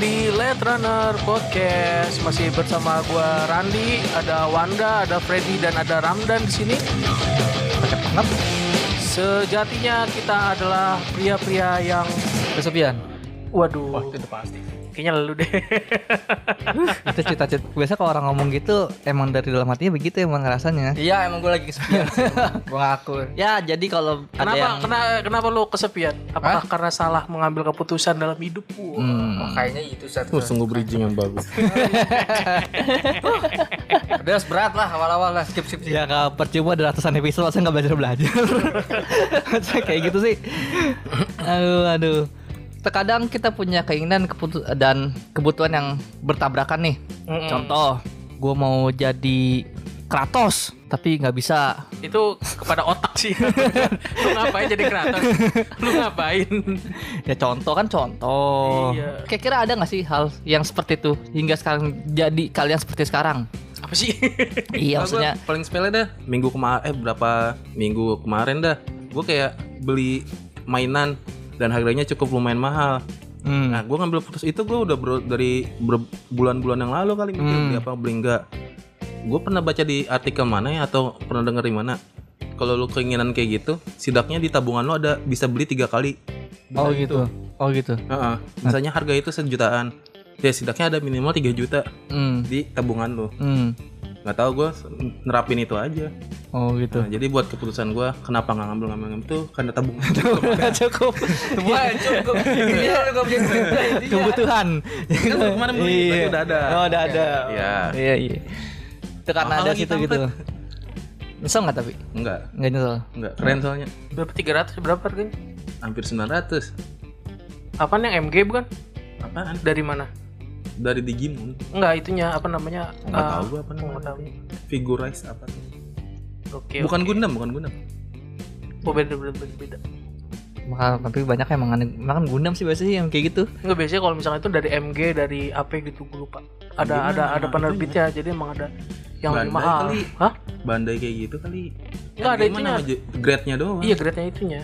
di Let Runner Podcast. Masih bersama gua Randi, ada Wanda, ada Freddy dan ada Ramdan di sini. Sejatinya kita adalah pria-pria yang Kesepian. waduh, itu pasti. Kayaknya lu deh. itu cita-cita biasa kalau orang ngomong gitu emang dari dalam hatinya begitu emang rasanya Iya, emang gue lagi kesepian. gue ngaku. ya jadi kalau ada Kenapa yang kenapa kenapa lu kesepian? Apakah karena salah mengambil keputusan dalam hidupmu? Hmm. Oh, kayaknya itu satu. Oh, sungguh bridging yang bagus. Udah berat lah awal-awal lah skip skip. skip. ya nggak percuma ada ratusan episode masa nggak belajar belajar kayak gitu sih aduh aduh terkadang kita punya keinginan dan kebutuhan yang bertabrakan nih Mm-mm. contoh gue mau jadi Kratos tapi nggak bisa Itu kepada otak sih. lu ngapain jadi kreator? Lu ngapain? ya contoh kan contoh Iya. kira-kira ada nggak sih hal yang seperti itu hingga sekarang jadi kalian seperti sekarang Apa sih? iya Nah, maksudnya paling sepele dah. Minggu kemarin eh berapa minggu kemarin dah. Gue kayak beli mainan dan harganya cukup lumayan mahal. Hmm. Nah, gue ngambil putus itu gue udah bro- dari bulan-bulan yang lalu kali mikir Hmm. apa beli enggak. Gue pernah baca di artikel mana ya atau pernah denger di mana. Kalau lu keinginan kayak gitu, sidaknya di tabungan lu ada bisa beli tiga kali. oh gitu oh gitu Heeh. Misalnya harga itu sejutaan. Ya sidaknya ada minimal 3 juta hmm. di tabungan lu. Hmm. Nggak tahu gue nerapin itu aja. oh gitu. Nah, jadi buat keputusan gue kenapa nggak ngambil ngambil itu karena tabungan cukup. Wah, cukup. Iya, lu gak punya kebutuhan. Kan kemarin beli tapi udah ada. Oh udah ada. Ya iya iya. Itu karena ada situ gitu. nyesel nggak tapi? Enggak nggak nyesel? Enggak keren soalnya. Berapa? 300 berapa harganya? hampir 900 Apaan yang MG bukan? apaan? Dari mana? Dari Digimon Enggak, itunya apa namanya? nggak Ah, tahu gue apa namanya tahu. figurize apa tuh Oke. bukan Gundam bukan Gundam Oh, beda beda beda. beda. Maka, tapi banyak emang aneh makan gundam sih biasanya yang kayak gitu Enggak biasanya kalau misalnya itu dari MG dari AP gitu gue lupa. Ada Gimana? ada ada penerbitnya jadi emang ada yang Bandai mahal. kali. Hah? Bandai kayak gitu kali Nggak, ada itunya. nama je- grade-nya doang Iya, grade-nya itunya.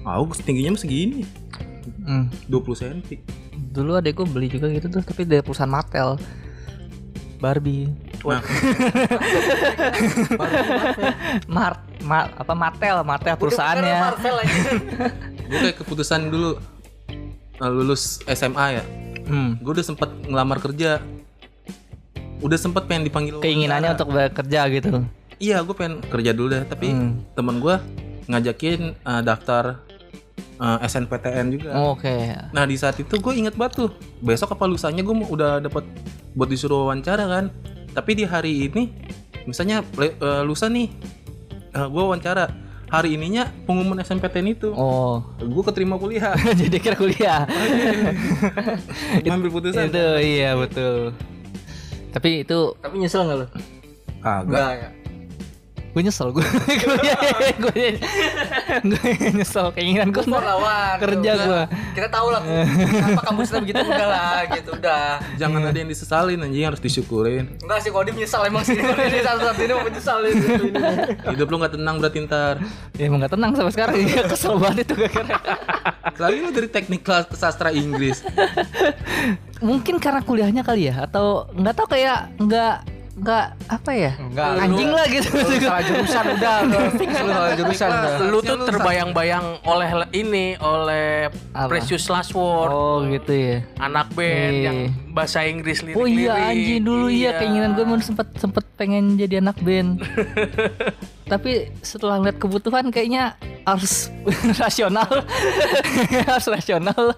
Tahu tingginya mah segini hmm. 20 cm dulu adekku beli juga gitu tuh tapi dari perusahaan Mattel. Barbie. Nah, Mart Ma- apa Mattel Mattel perusahaannya. gue kayak keputusan dulu eh, lulus SMA ya. Hmm. gue udah sempet ngelamar kerja. Udah sempet pengen dipanggil keinginannya untuk bekerja gitu. Iya gue pengen kerja dulu deh tapi Hmm. temen gue ngajakin eh, daftar eh, SNPTN juga. Oh, oke. Nah di saat itu gue inget banget tuh besok apa lusanya gue udah dapat buat disuruh wawancara kan. Tapi di hari ini misalnya eh, lusa nih gue wawancara. Hari ininya pengumuman SNPTN itu. Oh. Gue keterima kuliah. Jadi kira kuliah. Ngambil putusan itu iya betul. Tapi itu Tapi nyesel gak lu? kagak. Ya. Gue nyesel gue gue gue nyesel keinginan gue Lawan. kerja Udah. gue Kita tahu lah kenapa kampusnya begitu udah lah gitu udah. jangan ada yang disesalin anjing harus disyukurin Enggak sih Kodim nyesal emang sih ini satu-satu ini mau menyesal ini. hidup lu nggak tenang berarti ntar ya emang gak tenang sampai sekarang ya kesel banget itu gara lagi lu dari teknik kelas sastra Inggris mungkin karena kuliahnya kali ya atau nggak tahu kayak nggak nggak apa ya Enggak, anjing lah gitu salah jurusan udah lu salah jurusan udah. Lu tuh terbayang-bayang oleh ini oleh Apa? Precious Last Word, oh gitu ya anak band Iya. yang bahasa Inggris lirik Oh iya anjing dulu iya keinginan gue mau sempet sempet pengen jadi anak band. Tapi setelah ngeliat kebutuhan kayaknya harus rasional, harus rasional.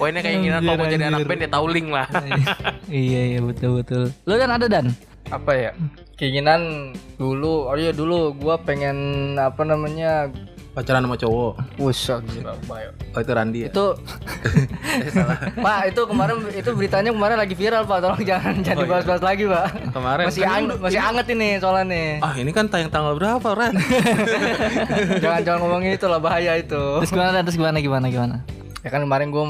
Pokoknya keinginan kalau mau jadi anak band ya tahu link lah. iya iya betul betul. Lo dan ada dan? apa ya keinginan dulu oh iya dulu gua pengen apa namanya pacaran sama cowok Wusah gila bayo. oh itu Randi ya itu Pak itu kemarin itu beritanya kemarin lagi viral Pak tolong jangan jangan dibahas-bahas lagi Pak kemarin masih kan ang- masih anget ini soalnya nih ah ini kan tayang tanggal berapa Ran jangan jangan ngomongin itu lah bahaya itu Terus gimana? Terus gimana gimana gimana? ya kan kemarin gua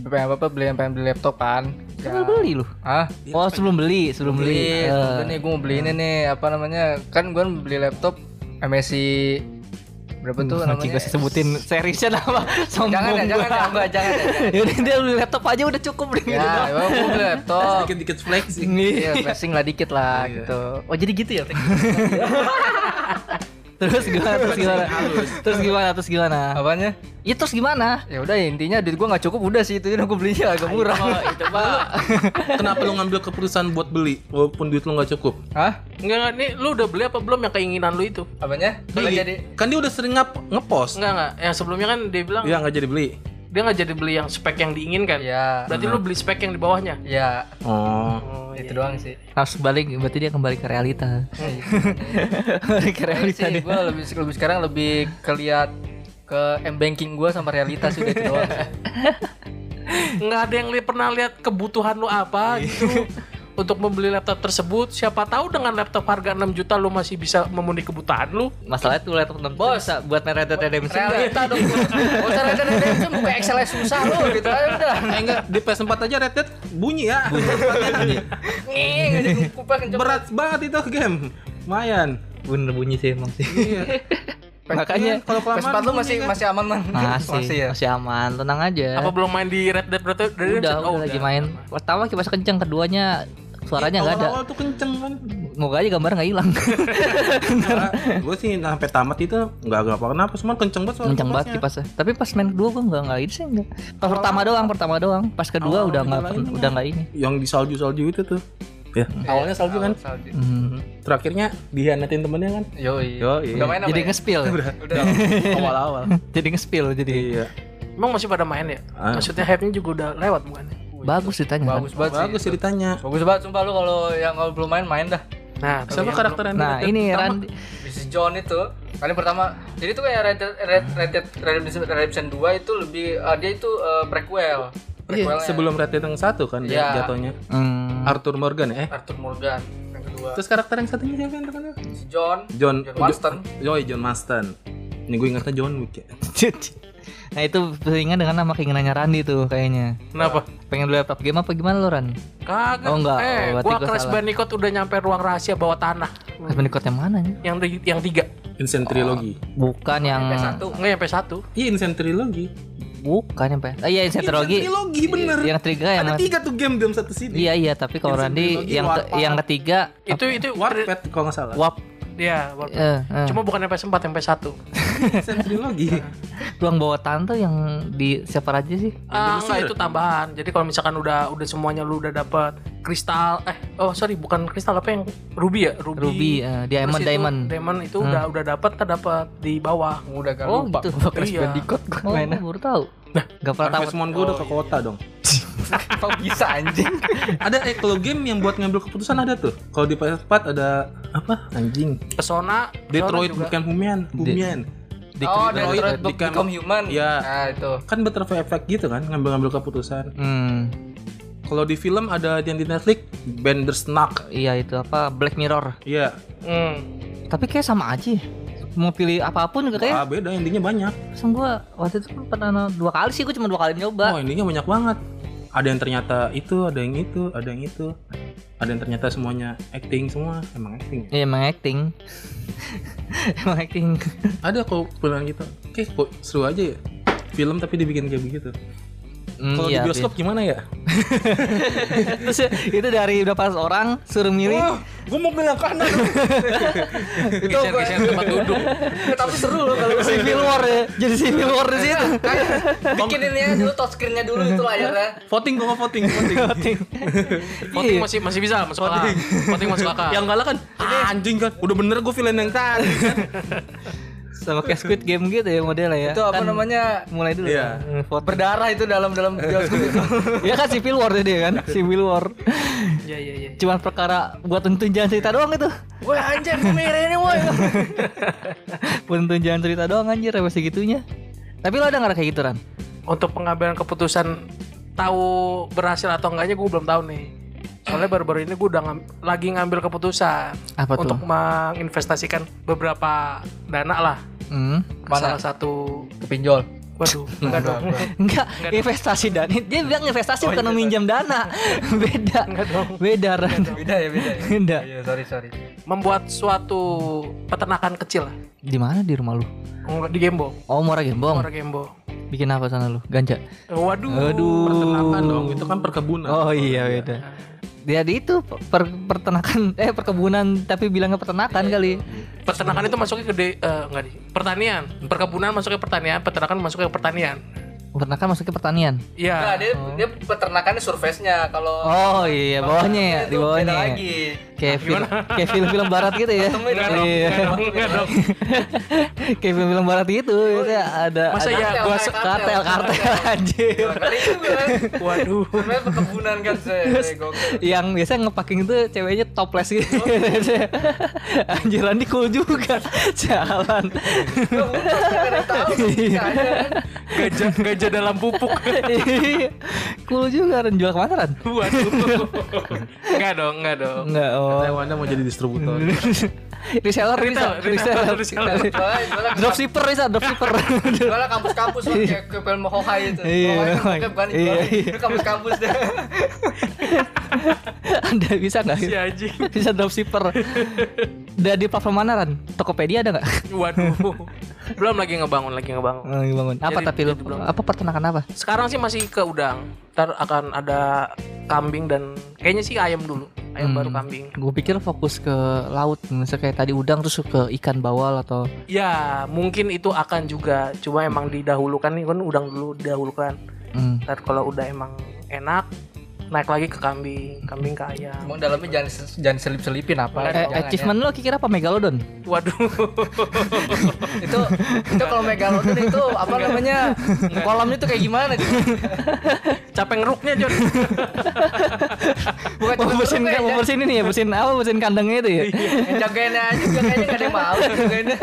pengen apa beli pengen beli laptop kan Kan lo beli lu? ah Oh sebelum beli sebelum beli. beli Eh, nih gue mau beli ini nih apa namanya kan gue beli laptop MSI Berapa tuh namanya? gue sebutin seriesnya nama Sombong Jangan ya, jangan ya, gua. enggak, jangan ya. jangan. Yaudah dia beli laptop aja udah cukup deh Ya, emang gue beli laptop. Dikit-dikit flexing. Iya, flashing lah dikit lah Iya. gitu. Oh jadi gitu ya Terus gimana terus gimana Terus gimana terus gimana Apanya? Ya terus gimana Ya udah intinya duit gua nggak cukup udah sih itu udah gua belinya agak murah. itu pak Kenapa lu ngambil keputusan buat beli walaupun duit lu nggak cukup? Hah? Enggak, enggak, nih lu udah beli apa belum yang keinginan lu itu? Apanya? Beli. jadi Kan dia udah sering ngap ngepost. Enggak, enggak. Yang sebelumnya kan dia bilang Iya nggak jadi beli. Dia nggak jadi beli yang spek yang diinginkan. ya Berarti lu beli spek yang di bawahnya. ya Oh. itu doang sih. Harus balik berarti dia kembali ke realita Kembali ke realita sih gue lebih lebih sekarang lebih keliat ke m banking gue sama realitas udah itu doang. Nggak ada yang li- pernah lihat kebutuhan lu apa gitu. Untuk membeli laptop tersebut, siapa tahu dengan laptop harga 6 juta lu masih bisa memenuhi kebutuhan lu. Masalahnya tuh laptop 6 Bos. bisa buat main Red Dead Redemption? Realita dong. Usah Red Dead Redemption buka Excel susah lu gitu aja udah. Eh enggak, di PS4 aja Red Dead bunyi ya. Kenceng. Berat banget itu game. Lumayan. Bener bunyi sih emang sih Iya. Makanya kalau kelamaan PS4 lu bunyi masih kan. masih aman man. masih ya. masih aman tenang aja Apa belum main di Red Dead Redemption? udah, Oh, udah lagi main pertama kipas kenceng keduanya suaranya nggak ada Awal-awal tuh kenceng kan. moga aja gambar nggak hilang gue sih sampai tamat itu nggak apa kenapa, cuma kenceng banget suara kenceng banget kipasnya. tapi pas main kedua gua nggak nggak ini sih nggak pas pertama doang pertama doang pas kedua Awal-awal udah nggak udah nggak ini Yang di salju-salju itu tuh. Ya, awalnya salju kan. Salju. Hmm. Terakhirnya dihianatin temennya kan. Yoi. Yoi. Udah main jadi ya? nge-spill Udah. Awal-awal. jadi nge-spill jadi Iya. Emang masih pada main ya? Ah. Maksudnya hype-nya juga udah lewat bukan? Bagus ditanya kan Bagus banget sih. Bagus ceritanya. Bagus banget sumpah lu kalau yang kalau belum main main dah. Nah, kalau Siapa yang karakter yang nah ini pertama? Randy Mrs. John itu kali pertama jadi tuh kayak Red Red, Red Redemption, Redemption 2 itu lebih eh, dia itu eh, prequel Iya, prequelnya sebelum Red Dead yang satu kan dia Iya. jatuhnya. Hmm. Arthur Morgan ya. Eh, Arthur Morgan yang kedua terus karakter yang satunya siapa yang terkenal? John John John Marston. Yoi, John Marston. Ini gue ingatnya John Wick ya. nah itu seringan dengan nama keinginannya Randy tuh kayaknya Kenapa? pengen beli laptop game apa gimana lo Ran? Kagak. Oh, enggak. Eh, Oh, gua Crash. Bandicoot udah nyampe ruang rahasia bawah tanah. Crash Bandicoot yang mana ya? Yang yang tiga. Insane Trilogy. Bukan yang PS1 Enggak nyampe satu. Iya, Insane Trilogy. bukan yang PS. Ah iya Insane Trilogy. Trilogy bener. Yang ketiga yang Ada tiga tuh game dalam satu sini. Iya iya tapi kalau Trilogy, yang ke- yang ketiga Itu itu Warped kalau nggak salah. Wap Iya, Warpath. eh, eh. Cuma bukan yang PS4, yang PS1. Ruang bawah tanah tuh yang di siapa aja sih? Ah, enggak itu tambahan. Jadi kalau misalkan udah udah semuanya lu udah dapat kristal eh oh sorry bukan kristal apa yang ruby ya? Ruby. Ruby, eh, diamond, itu diamond. Diamond itu udah udah dapat kita dapat di bawah. udah gak Oh lupa gitu. Crash Iya. Bandicoot gua Oh, mainnya baru tahu. Gak pernah tahu. Moon gue udah ke kota dong. kok bisa anjing ada eh kalau game yang buat ngambil keputusan ada tuh. Kalau di PS4 ada apa? Anjing. Pesona, Pesona Detroit bukan Humian, Humian. Di- oh Detroit, Detroit di Become, Become- Human Iya. nah itu Kan butterfly effect gitu kan, ngambil-ngambil keputusan. Hmm. Kalau di film ada yang di Netflix, Bandersnatch. Iya itu apa Black Mirror. Iya. Hmm. Tapi kayak sama aja. ya. Mau pilih apa pun juga kayak Ah, beda endingnya banyak. Langsung gua waktu itu kan pernah dua kali sih gua cuma dua kali nyoba. Oh, endingnya banyak banget. Ada yang ternyata itu, ada yang itu, ada yang itu. Ada yang ternyata semuanya acting semua, emang acting. ya? Iya emang acting. emang acting. Ada kok bilang gitu. Oke, kok seru aja ya. Film tapi dibikin kayak begitu. Hmm, Kalau iya, di bioskop gimana ya? Terus ya, itu dari berapa orang suruh milih. Wah, gue mau bilang kanan. itu Geser-geser tempat duduk. tapi seru loh kalau Civil War ya. Jadi Civil War di situ. bikin ini ya dulu touchscreen-nya dulu itu layarnya voting gue mau voting, voting. Voting masih masih bisa masuk akal. Voting masuk akal. yang kalah kan ah, anjing kan. Udah bener gue villain yang tadi. Sama kayak Squid Game gitu ya modelnya ya. itu apa Kan namanya Mulai dulu. Iya. kan, berdarah itu dalam dalam bioskop itu ya kan Civil War tadi kan. Civil War. Iya iya iya. Cuman perkara buat tentuin jalan cerita doang itu. gue anjir ini woi Buat tentuin jalan cerita doang anjir sampai segitunya. Tapi lo ada nggak kayak gitu Ran? Untuk pengambilan keputusan tahu berhasil atau enggaknya gue belum tahu nih. Soalnya baru-baru ini gue udah ngam- lagi ngambil keputusan Apa tuh? untuk menginvestasikan beberapa dana lah. Hmm. ke Salah satu kepinjol Waduh, enggak dong. Enggak, investasi dana. Dia bilang investasi bukan meminjam dana. Beda. Enggak dong. Beda Ran. beda ya beda ya Beda. iya sorry sorry membuat suatu peternakan kecil lah. Di mana di rumah lu? Nggak, Di Gembo. Oh, Muara Gembong. Muara Gembo. Bikin apa sana lu? Ganja. Waduh. Aduh. Peternakan dong, itu kan perkebunan. Oh iya beda. Dia di itu per, pertenakan eh perkebunan tapi bilangnya peternakan kali. Peternakan itu masuknya ke de- eh, enggak di pertanian. Perkebunan masuknya pertanian, peternakan masuknya ke pertanian. Peternakan masuknya pertanian. Nah, Iya. dia dia peternakannya surface-nya kalau Oh iya, bawahnya ya, di bawahnya. ya. lagi. Kayak film, kayak film-film barat gitu ya. Iya. Kayak film-film barat gitu, itu ada Masa ada ya Kartel, gua se- kartel kartel anjir. Ya, kali itu kan. Waduh. Sebenarnya perkebunan kan saya yang biasa ngepaking itu ceweknya topless gitu. Anjir Andi cool juga jalan. Kan. Gajah gajah dalam pupuk. Iya. cool juga Ran jual ke mana Ran? Waduh. Enggak dong, enggak dong. Enggak oh. Katanya Wanda mau jadi distributor. reseller Retail, reseller. reseller. Dropshipper bisa dropshipper. Jualan kampus-kampus lah, kayak ke film Hohai itu. Iya, Hohai itu Hohai. bokep kan Iya, iya. Itu kampus-kampus deh. Anda bisa nggak? Si anjing. Bisa dropshipper. Udah di platform mana Ran? Tokopedia ada nggak? Waduh. Belum lagi ngebangun, lagi ngebangun. Oh, bangun. Apa Jadi- tapi lu belum. apa peternakan apa? Sekarang sih masih ke udang. Ntar akan ada kambing dan kayaknya sih ayam dulu. Ayam Hmm. baru kambing. Gue pikir fokus ke laut, misalnya kayak tadi udang terus ke ikan bawal atau Ya, mungkin itu akan juga. Cuma emang didahulukan nih kan udang dulu didahulukan. hmm. Ntar kalau udah emang enak naik lagi ke kambing, kambing ke ayam. Emang dalamnya jangan jangan selip-selipin apa. Eh, jangan achievement lu kira apa megalodon? Waduh. ya. Itu itu kalau megalodon itu apa namanya? Kolamnya tuh kayak gimana. Capek ngeruknya, Jon. Bukan Mau cuma bersihin, kayak mau bersihin ini ya, bersihin apa? Bersihin kandangnya itu ya? yang jagainnya aja juga kayaknya gak ada yang mau jagainnya.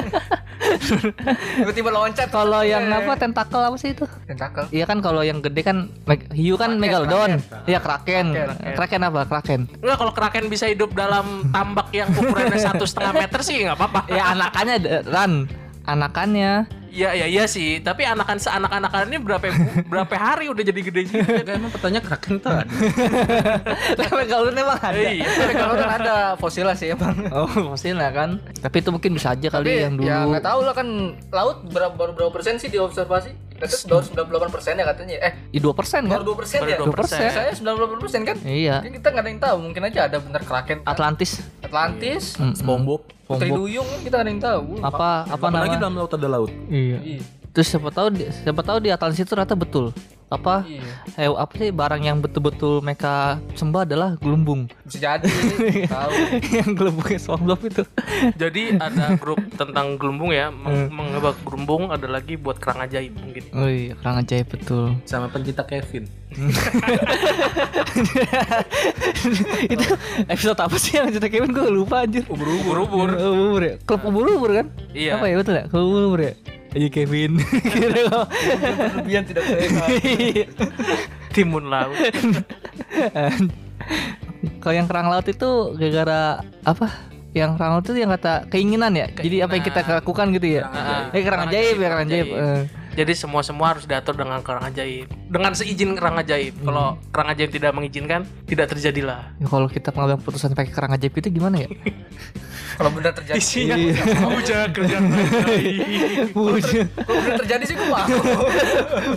Tiba-tiba loncat. Kalau yang apa tentakel apa sih itu? Tentakel. Iya kan kalau yang gede kan hiu kan megalodon. Iya kraken. Kraken. Kraken apa? Kraken. Enggak kalau kraken bisa hidup dalam tambak yang ukurannya satu setengah meter sih nggak apa-apa. Ya anakannya ran. Anakannya. Iya iya iya sih. Tapi anakan seanak-anakan ini berapa berapa hari udah jadi gede sih? Enggak emang pertanyaan kraken tuh ada. megalodon emang ada. Iya. Megalodon ada fosilnya sih emang. Oh, maksudnya kan. Tapi itu mungkin bisa aja kali Tapi yang dulu. ya nggak tahu lah kan laut berapa baru berapa persen sih diobservasi? Katanya 98 persen ya katanya. Eh Di 2% kan? 2 persen ya? Baru 2%. Saya 98 persen kan? Iya. Jadi kita nggak ada yang tahu. Mungkin aja ada bener kraken. kan? Atlantis. Atlantis, Mm-mm. SpongeBob. Putri. Duyung kan kita ada yang tahu. Apa apa Apalagi nama? dalam laut ada laut. Iya. Iya. Terus siapa tahu siapa tahu di Atlantis itu ternyata betul. Apa Iya. eh, apa sih barang yang betul-betul mereka sembah adalah gelembung. Bisa jadi. tahu. yang gelembungnya SpongeBob itu. Jadi ada grup tentang gelembung ya, meng- mengebak gelembung ada lagi buat kerang ajaib mungkin. Oh iya, kerang ajaib betul. Sama pencinta Kevin. itu episode apa sih yang cerita Kevin gue lupa anjir. Ubur-ubur. Ubur. Ubur ya. Klub ubur-ubur kan? Iya. Apa ya betul ya? Klub ubur-ubur ya. Aja Kevin. Kira kok. Berlebihan tidak sehat. Timun laut. Kalau yang kerang laut itu gara-gara apa? Yang kerang laut itu yang kata keinginan ya. Jadi apa yang kita lakukan gitu ya? Kerang. Eh kerang ajaib ya kerang ajaib. Eh. Jadi semua semua harus diatur dengan kerang ajaib. Dengan seizin kerang ajaib. Kalau kerang ajaib tidak mengizinkan, tidak terjadilah. Ya, kalau kita pengambil keputusan pakai kerang ajaib itu gimana ya? Kalau benar terjadi. Isinya Iya. puja kerang ajaib. Puja, Kalau benar terjadi sih gue mau.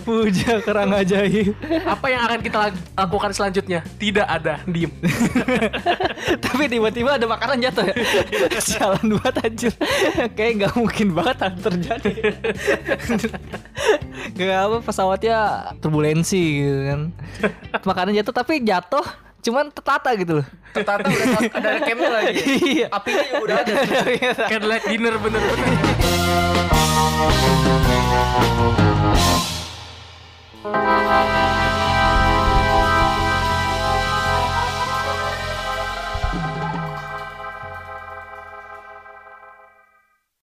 puja kerang ajaib. Apa yang akan kita lakukan selanjutnya? Tidak ada, diem. Tapi tiba-tiba ada makanan jatuh ya. Jalan buat anjir. Kayak nggak mungkin banget hal terjadi. Gak apa pesawatnya turbulensi gitu kan. Makanan jatuh tapi jatuh cuman tertata gitu loh. Tertata udah ada ada camnya lagi. Iya. Apinya juga udah ada. Candlelight dinner bener-bener. Iya.